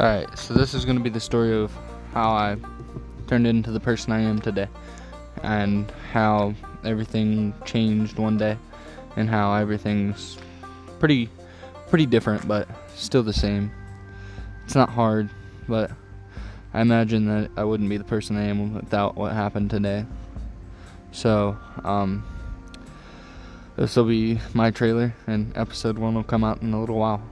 Alright, so this is going to be the story of how I turned into the person I am today, and how everything changed one day, and how everything's pretty, pretty different, but still the same. It's not hard, but I imagine that I wouldn't be the person I am without what happened today. So, um, this will be my trailer, and episode one will come out in a little while.